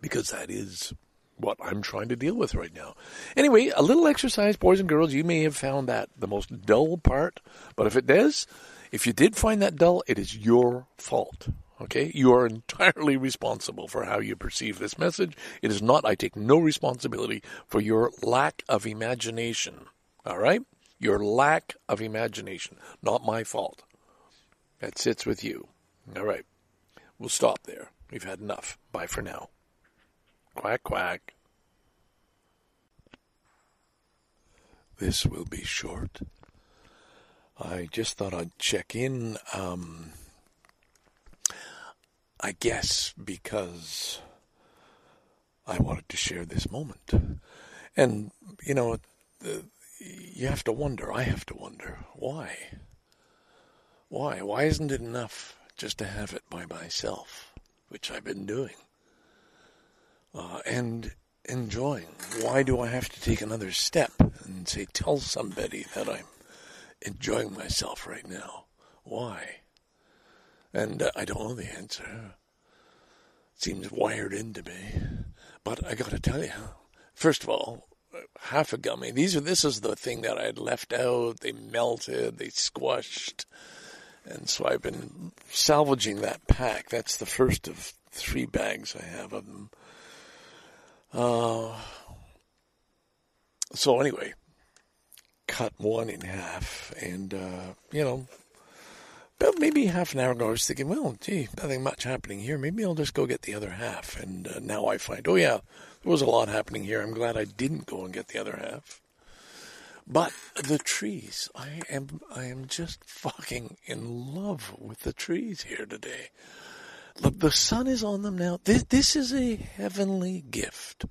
because that is what I'm trying to deal with right now. Anyway, a little exercise, boys and girls. You may have found that the most dull part, but if it does, if you did find that dull, it is your fault. Okay? You are entirely responsible for how you perceive this message. It is not, I take no responsibility for your lack of imagination. All right? Your lack of imagination. Not my fault. That sits with you. All right. We'll stop there. We've had enough. Bye for now. Quack, quack. This will be short. I just thought I'd check in. Um, I guess because I wanted to share this moment. And, you know, you have to wonder, I have to wonder, why? Why? Why isn't it enough just to have it by myself, which I've been doing? Uh, and enjoying. Why do I have to take another step and say, tell somebody that I'm enjoying myself right now. Why? And uh, I don't know the answer. It seems wired into me. But I got to tell you, first of all, half a gummy. These are this is the thing that I had left out. They melted, they squashed, and so I've been salvaging that pack. That's the first of three bags I have of them. Uh, so anyway, cut one in half, and uh, you know, about maybe half an hour ago, I was thinking, well, gee, nothing much happening here. Maybe I'll just go get the other half. And uh, now I find, oh yeah, there was a lot happening here. I'm glad I didn't go and get the other half. But the trees, I am, I am just fucking in love with the trees here today. Look, the sun is on them now. This, this is a heavenly gift.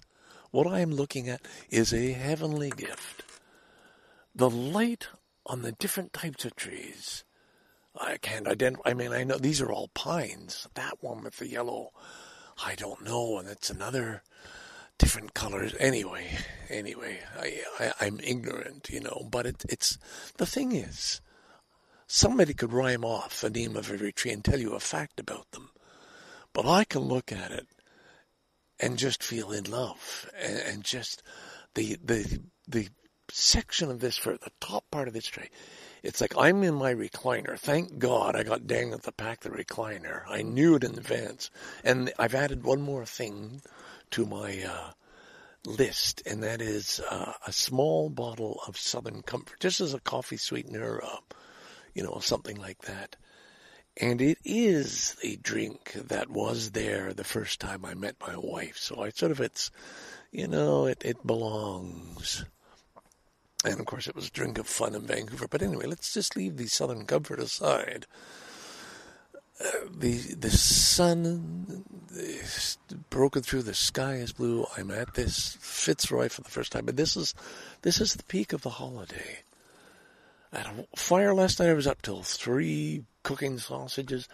What I am looking at is a heavenly gift the light on the different types of trees. I can't identify. I mean, I know these are all pines. That one with the yellow, I don't know, and it's another different colors. Anyway, anyway, I, I am ignorant, you know. But it, it's the thing is, somebody could rhyme off the name of every tree and tell you a fact about them. but I can look at it and just feel in love and, and just the the the section of this for the top part of this tray. It's like I'm in my recliner. Thank God I got Daniel to pack the recliner. I knew it in advance, and I've added one more thing to my uh, list, and that is uh, a small bottle of Southern Comfort, just as a coffee sweetener, uh, you know, something like that. And it is a drink that was there the first time I met my wife. So I sort of, it's, you know, it, it belongs. And of course, it was a drink of fun in Vancouver. But anyway, let's just leave the Southern Comfort aside. Uh, the the sun is broken through. The sky is blue. I'm at this Fitzroy for the first time, but this is this is the peak of the holiday. I had a fire last night. I was up till three cooking sausages.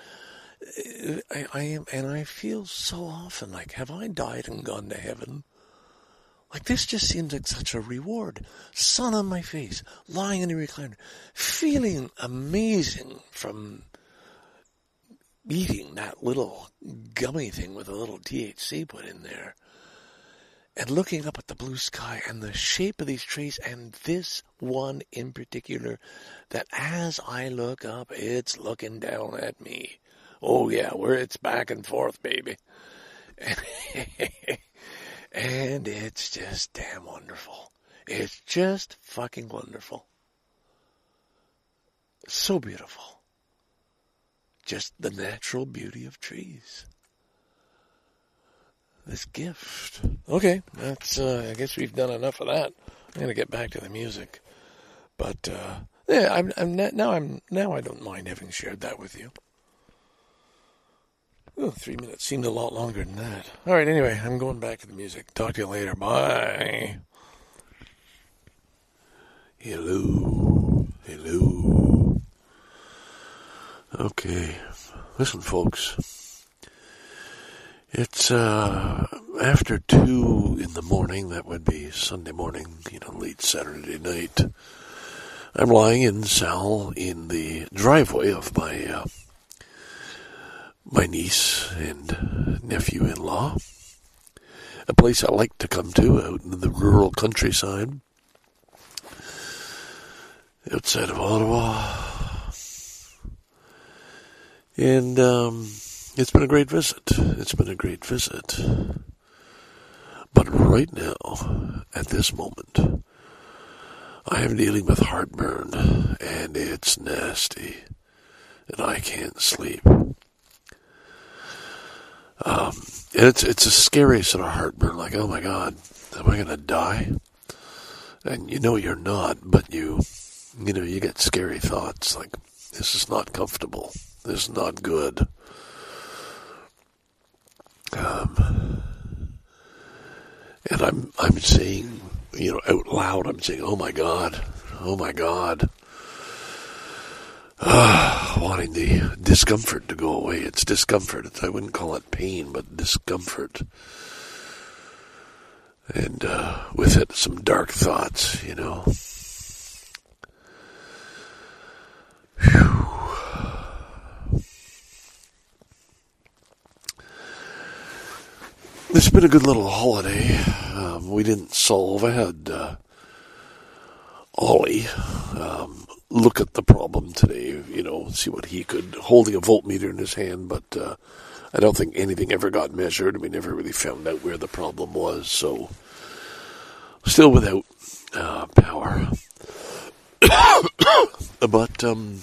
I, I am, and I feel so often like, have I died and gone to heaven? Like this just seems like such a reward. Sun on my face, lying in a recliner, feeling amazing from eating that little gummy thing with a little THC put in there. And looking up at the blue sky and the shape of these trees and this one in particular that as I look up, it's looking down at me. Oh yeah, where it's back and forth, baby. And it's just damn wonderful. It's just fucking wonderful. So beautiful. Just the natural beauty of trees. This gift. Okay, that's, uh, I guess we've done enough of that. I'm gonna get back to the music. But, uh, yeah, I'm, I'm, now I'm, now I don't mind having shared that with you. Three minutes seemed a lot longer than that. All right, anyway, I'm going back to the music. Talk to you later. Bye. Hello. Hello. Okay. Listen, folks. It's uh, after two in the morning. That would be Sunday morning, you know, late Saturday night. I'm lying in Sal in the driveway of my uh, my niece and nephew-in-law. A place I like to come to out in the rural countryside outside of Ottawa. And um, it's been a great visit. It's been a great visit. But right now, at this moment, I am dealing with heartburn, and it's nasty, and I can't sleep. Um, and it's it's a scary sort of heartburn. Like, oh my God, am I going to die? And you know you're not, but you, you know, you get scary thoughts like, this is not comfortable. This is not good. Um, and I'm I'm saying, you know, out loud, I'm saying, oh my God, oh my God wanting the discomfort to go away. It's discomfort. I wouldn't call it pain, but discomfort. And uh, with it, some dark thoughts, you know. Whew. It's been a good little holiday. Um, we didn't solve. I had uh, Ollie um, look at the problem today, you know, see what he could, holding a voltmeter in his hand, but uh, I don't think anything ever got measured. We never really found out where the problem was, so still without uh, power. but um,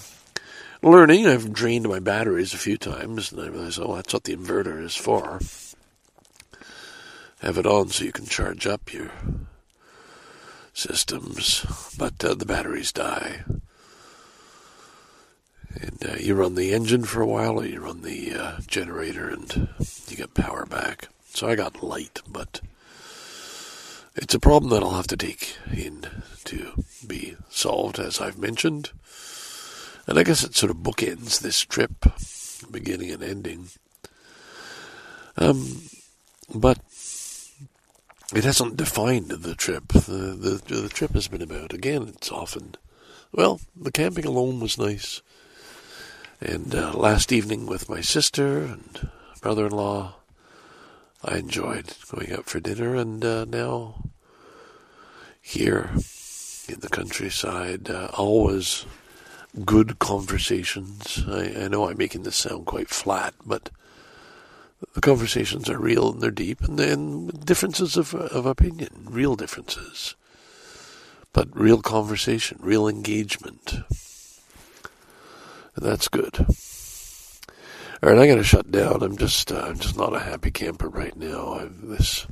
learning, I've drained my batteries a few times, and I realized, oh, that's what the inverter is for. Have it on so you can charge up your systems, but uh, the batteries die and uh, you run the engine for a while, or you run the uh, generator, and you get power back. So I got light, but it's a problem that I'll have to take in to be solved, as I've mentioned. And I guess it sort of bookends this trip, beginning and ending. Um, but it hasn't defined the trip. The, the the trip has been about again. It's often well, the camping alone was nice. And uh, last evening with my sister and brother-in-law. I enjoyed going out for dinner, and uh, now here in the countryside, uh, always good conversations. I, I know I'm making this sound quite flat, but the conversations are real and they're deep, and then differences of of opinion, real differences, but real conversation, real engagement. That's good. All right, I got to shut down. I'm just uh, I'm just not a happy camper right now. I've, this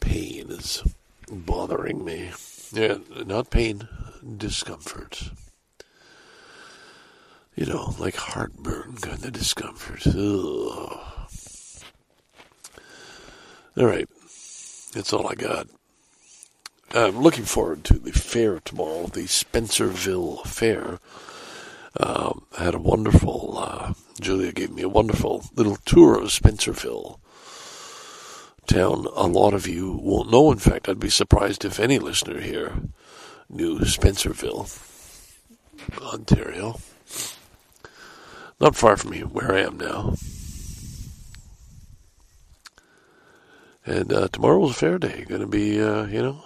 pain is bothering me. Yeah, not pain, discomfort. You know, like heartburn kind of discomfort. Ugh. All right, that's all I got. I'm looking forward to the fair tomorrow, the Spencerville Fair. Um, I had a wonderful, uh, Julia gave me a wonderful little tour of Spencerville town. A lot of you won't know. In fact, I'd be surprised if any listener here knew Spencerville, Ontario. Not far from me, where I am now. And uh, tomorrow was a fair day. Going to be, uh, you know,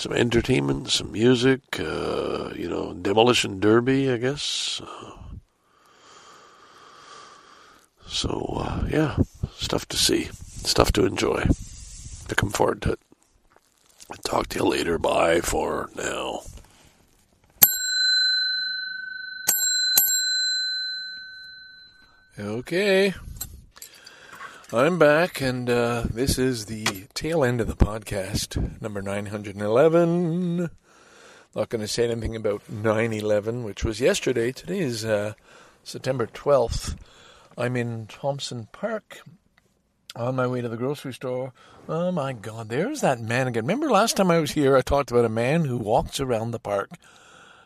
some entertainment, some music, uh, you know, demolition derby, I guess. so uh, yeah, stuff to see, stuff to enjoy. Looking forward to it. talk to you later. Bye for now. Okay. I'm back, and uh, this is the tail end of the podcast, number 911. Not going to say anything about 9 11, which was yesterday. Today is uh, September 12th. I'm in Thompson Park on my way to the grocery store. Oh my God, there's that man again. Remember last time I was here, I talked about a man who walks around the park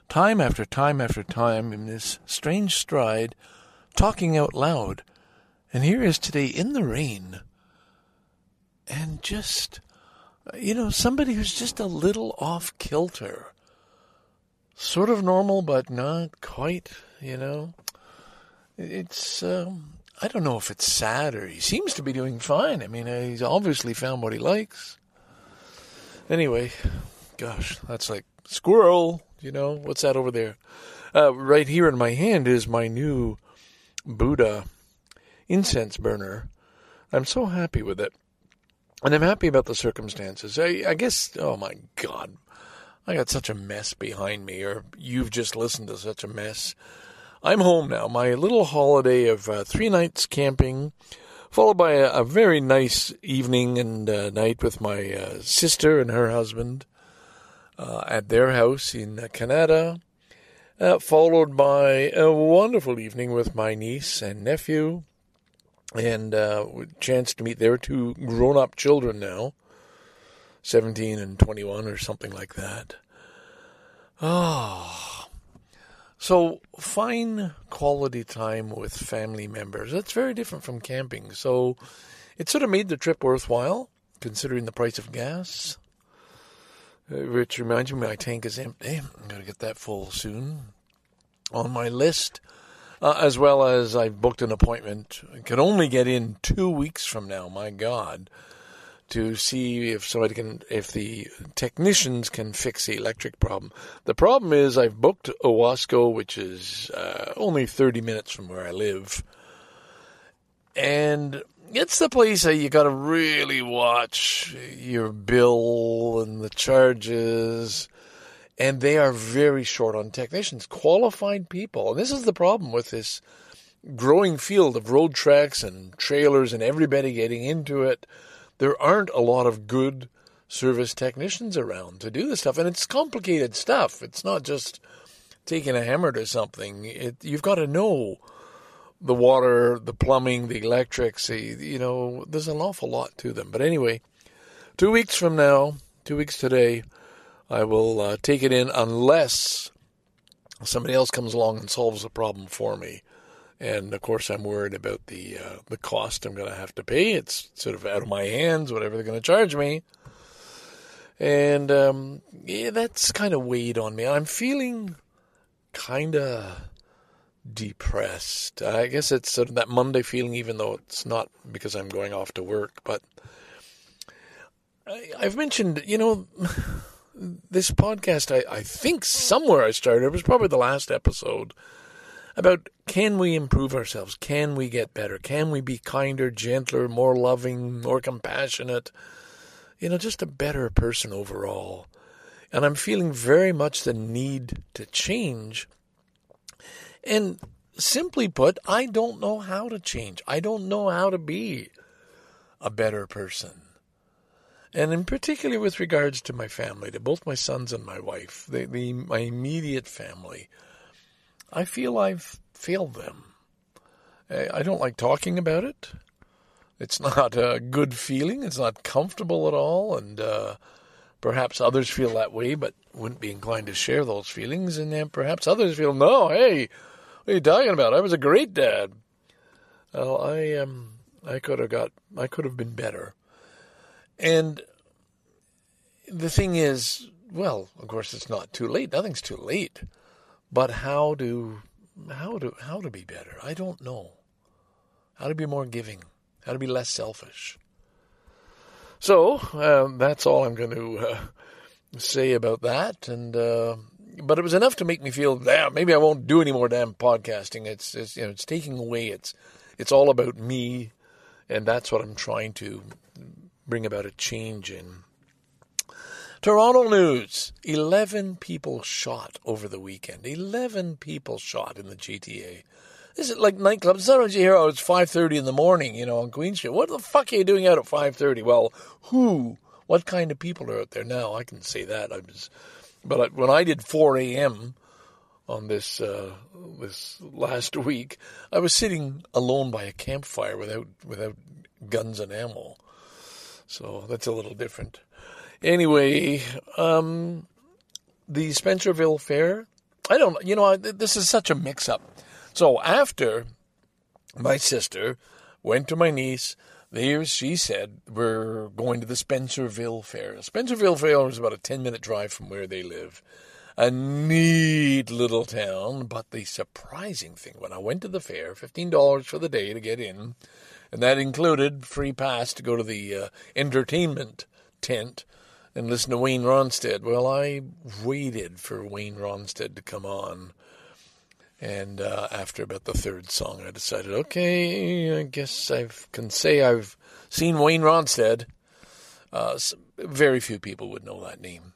time after time after time in this strange stride, talking out loud. And here is today in the rain. And just, you know, somebody who's just a little off kilter. Sort of normal, but not quite, you know. It's, um, I don't know if it's sad or he seems to be doing fine. I mean, he's obviously found what he likes. Anyway, gosh, that's like squirrel, you know, what's that over there? Uh, right here in my hand is my new Buddha incense burner. I'm so happy with it. And I'm happy about the circumstances. I, I guess, oh my God, I got such a mess behind me, or you've just listened to such a mess. I'm home now. My little holiday of uh, three nights camping, followed by a, a very nice evening and uh, night with my uh, sister and her husband uh, at their house in Canada, uh, followed by a wonderful evening with my niece and nephew and uh, chance to meet their two grown-up children now, seventeen and twenty-one, or something like that. Ah, so fine quality time with family members. That's very different from camping. So it sort of made the trip worthwhile, considering the price of gas. Uh, which reminds me, my tank is empty. I'm going to get that full soon. On my list uh, as well as I've booked an appointment. I can only get in two weeks from now. My God, to see if somebody can, if the technicians can fix the electric problem. The problem is I've booked Owasco, which is uh, only 30 minutes from where I live, and it's the place that you got to really watch your bill and the charges and they are very short on technicians, qualified people. And this is the problem with this growing field of Roadtreks and trailers and everybody getting into it. There aren't a lot of good service technicians around to do this stuff, and it's complicated stuff. It's not just taking a hammer to something. It, you've got to know the water, the plumbing, the electrics. You know, there's an awful lot to them. But anyway, two weeks from now, two weeks today, I will uh, take it in unless somebody else comes along and solves the problem for me. And of course, I'm worried about the uh, the cost I'm going to have to pay. It's sort of out of my hands, whatever they're going to charge me. And um, yeah, that's kind of weighed on me. I'm feeling kind of depressed. I guess it's sort of that Monday feeling, even though it's not because I'm going off to work. But I, I've mentioned, you know, this podcast, I, I think somewhere I started, it was probably the last episode, about can we improve ourselves? Can we get better? Can we be kinder, gentler, more loving, more compassionate? You know, just a better person overall. And I'm feeling very much the need to change. And simply put, I don't know how to change. I don't know how to be a better person. And in particular with regards to my family, to both my sons and my wife, the, the my immediate family, I feel I've failed them. I don't like talking about it. It's not a good feeling. It's not comfortable at all, and uh, perhaps others feel that way, but wouldn't be inclined to share those feelings. And then perhaps others feel, no, hey, what are you talking about? I was a great dad. Well, I um, I could have got, I could have been better. And the thing is, well, of course, it's not too late. Nothing's too late. But how to, how to, how to be better? I don't know. How to be more giving? How to be less selfish? So uh, that's all I'm going to uh, say about that. And uh, but it was enough to make me feel, yeah, maybe I won't do any more damn podcasting. It's, it's you know, it's taking away. It's it's all about me, and that's what I'm trying to bring about a change in. Toronto news: eleven people shot over the weekend. Eleven people shot in the GTA. This is like nightclubs. Sometimes you hear, oh, it's 5.30 in the morning, you know, on Queen Street. What the fuck are you doing out at 5.30? Well, who, what kind of people are out there now? I can say that. I was, but when I did 4 a.m. on this, uh, this last week, I was sitting alone by a campfire without, without guns and ammo. So that's a little different. Anyway, um, the Spencerville Fair, I don't, you know, this is such a mix up so after my sister went to my niece, there she said, We're going to the Spencerville Fair. Spencerville Fair is about a 10 minute drive from where they live. A neat little town, but the surprising thing when I went to the fair, $15 for the day to get in, and that included free pass to go to the uh, entertainment tent and listen to Wayne Rostad. Well, I waited for Wayne Rostad to come on and uh, after about the third song, I decided, okay, I guess I can say I've seen Wayne Rostad. Uh, very few people would know that name.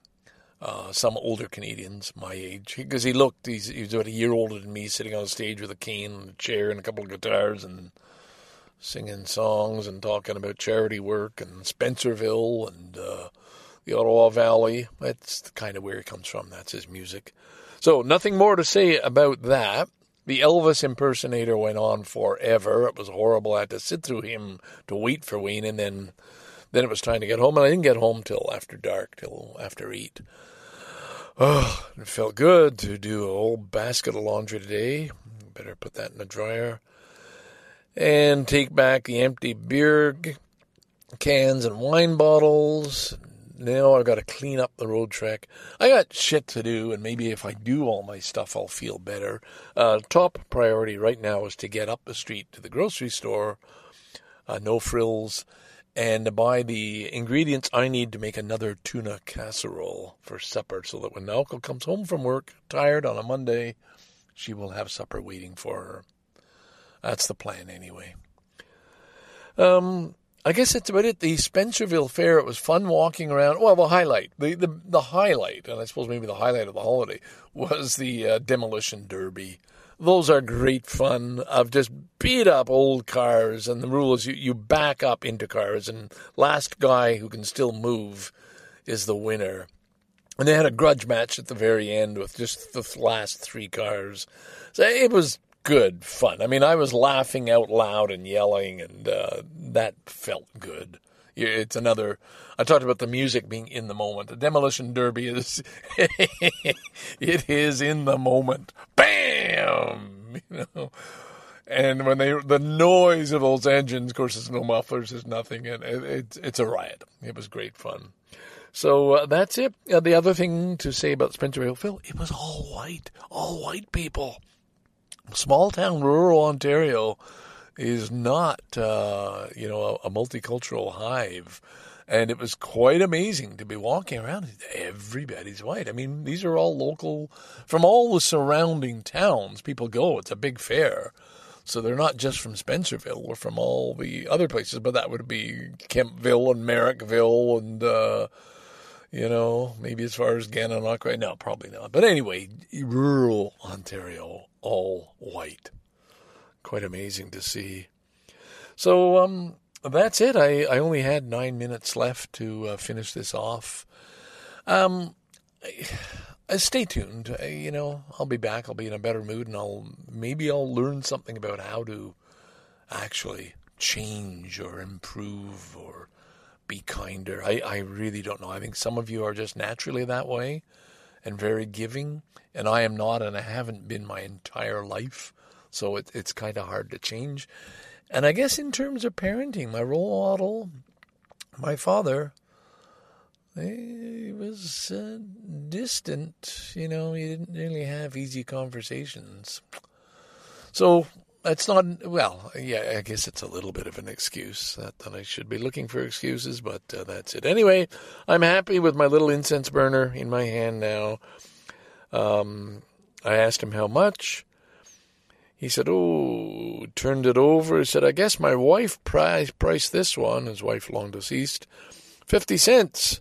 Uh, some older Canadians my age, because he looked, he's, he was about a year older than me, sitting on a stage with a cane and a chair and a couple of guitars and singing songs and talking about charity work and Spencerville and uh, the Ottawa Valley. That's kind of where he comes from. That's his music. So, nothing more to say about that. The Elvis impersonator went on forever. It was horrible. I had to sit through him to wait for Wayne, and then, then it was time to get home. And I didn't get home till after dark, till after eight. Oh, it felt good to do a whole basket of laundry today. Better put that in the dryer. And take back the empty beer cans and wine bottles, now I've got to clean up the Roadtrek. I got shit to do, and maybe if I do all my stuff, I'll feel better. Uh, top priority right now is to get up the street to the grocery store, uh, no frills, and buy the ingredients I need to make another tuna casserole for supper so that when Nalco comes home from work, tired on a Monday, she will have supper waiting for her. That's the plan anyway. Um, I guess that's about it. The Spencerville Fair, it was fun walking around. Well, the highlight, the, the, the highlight, and I suppose maybe the highlight of the holiday, was the uh, Demolition Derby. Those are great fun of just beat up old cars, and the rule is you, you back up into cars, and last guy who can still move is the winner. And they had a grudge match at the very end with just the last three cars. So it was good fun. I mean, I was laughing out loud and yelling, and uh, that felt good. It's another. I talked about the music being in the moment. The Demolition Derby is, it is in the moment. Bam! You know, and when they the noise of those engines, of course, there's no mufflers, there's nothing, and it, it's it's a riot. It was great fun. So uh, that's it. Uh, the other thing to say about Spencerville Phil, it was all white, all white people small town rural Ontario is not, uh, you know, a, a, multicultural hive. And it was quite amazing to be walking around. Everybody's white. I mean, these are all local from all the surrounding towns. People go. It's a big fair. So they're not just from Spencerville or from all the other places, but that would be Kemptville and Merrickville and, uh, you know, maybe as far as Gananoque. No, probably not. But anyway, rural Ontario, all white. Quite amazing to see. So um, that's it. I, I only had nine minutes left to uh, finish this off. Um, uh, stay tuned. Uh, you know, I'll be back. I'll be in a better mood, and I'll maybe I'll learn something about how to actually change or improve or be kinder. I, I really don't know. I think some of you are just naturally that way and very giving, and I am not, and I haven't been my entire life. So it, it's kind of hard to change. And I guess in terms of parenting, my role model, my father, he was uh, distant. You know, he didn't really have easy conversations. So it's not, well, yeah, I guess it's a little bit of an excuse. That, that I should be looking for excuses, but uh, that's it. Anyway, I'm happy with my little incense burner in my hand now. Um, I asked him how much. He said, Oh, turned it over. He said, I guess my wife priced, priced this one, his wife long deceased, 50 cents.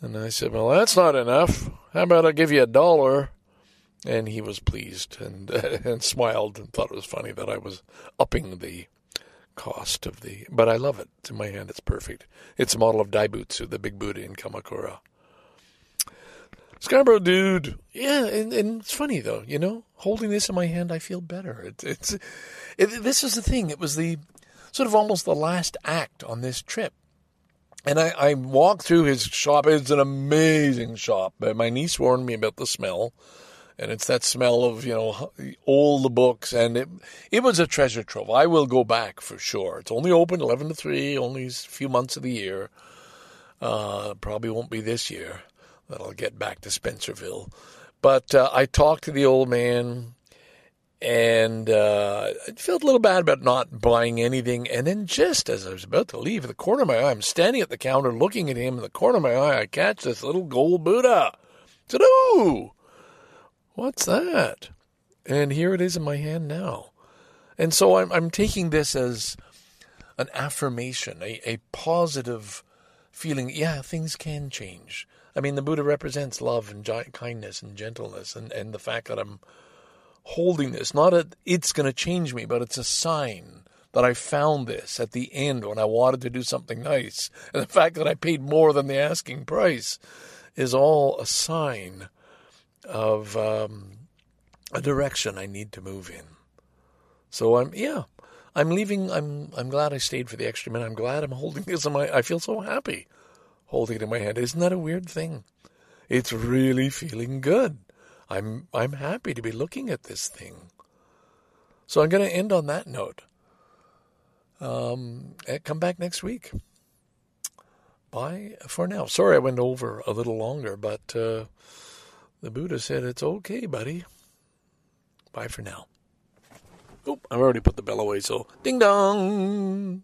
And I said, Well, that's not enough. How about I give you a dollar? And he was pleased and, and smiled and thought it was funny that I was upping the cost of the. But I love it. It's in my hand. It's perfect. It's a model of Daibutsu, the big Buddha in Kamakura. Scarborough dude. Yeah, and, and, it's funny though, you know, holding this in my hand, I feel better. It, it's, it, this is the thing. It was the sort of almost the last act on this trip. And I, I walked through his shop. It's an amazing shop. My niece warned me about the smell. And it's that smell of, you know, all the books. And it, it was a treasure trove. I will go back for sure. It's only open 11 to 3, only a few months of the year. Uh, probably won't be this year that I'll get back to Spencerville. But uh, I talked to the old man and uh, I felt a little bad about not buying anything. And then, just as I was about to leave, the corner of my eye, I'm standing at the counter looking at him. In the corner of my eye, I catch this little gold Buddha. I said, "Ooh, what's that?" And here it is in my hand now. And so I'm, I'm taking this as an affirmation, a, a positive feeling. Yeah, things can change. I mean, the Buddha represents love and kindness and gentleness, and, and the fact that I'm holding this, not that it's going to change me, but it's a sign that I found this at the end when I wanted to do something nice. And the fact that I paid more than the asking price is all a sign of um, a direction I need to move in. So I'm, yeah, I'm leaving. I'm, I'm glad I stayed for the extra minute. I'm glad I'm holding this in my, I feel so happy holding it in my hand. Isn't that a weird thing? It's really feeling good. I'm I'm happy to be looking at this thing. So I'm going to end on that note. Um, come back next week. Bye for now. Sorry I went over a little longer, but uh, the Buddha said, It's okay, buddy. Bye for now. Oh, I've already put the bell away, so ding dong!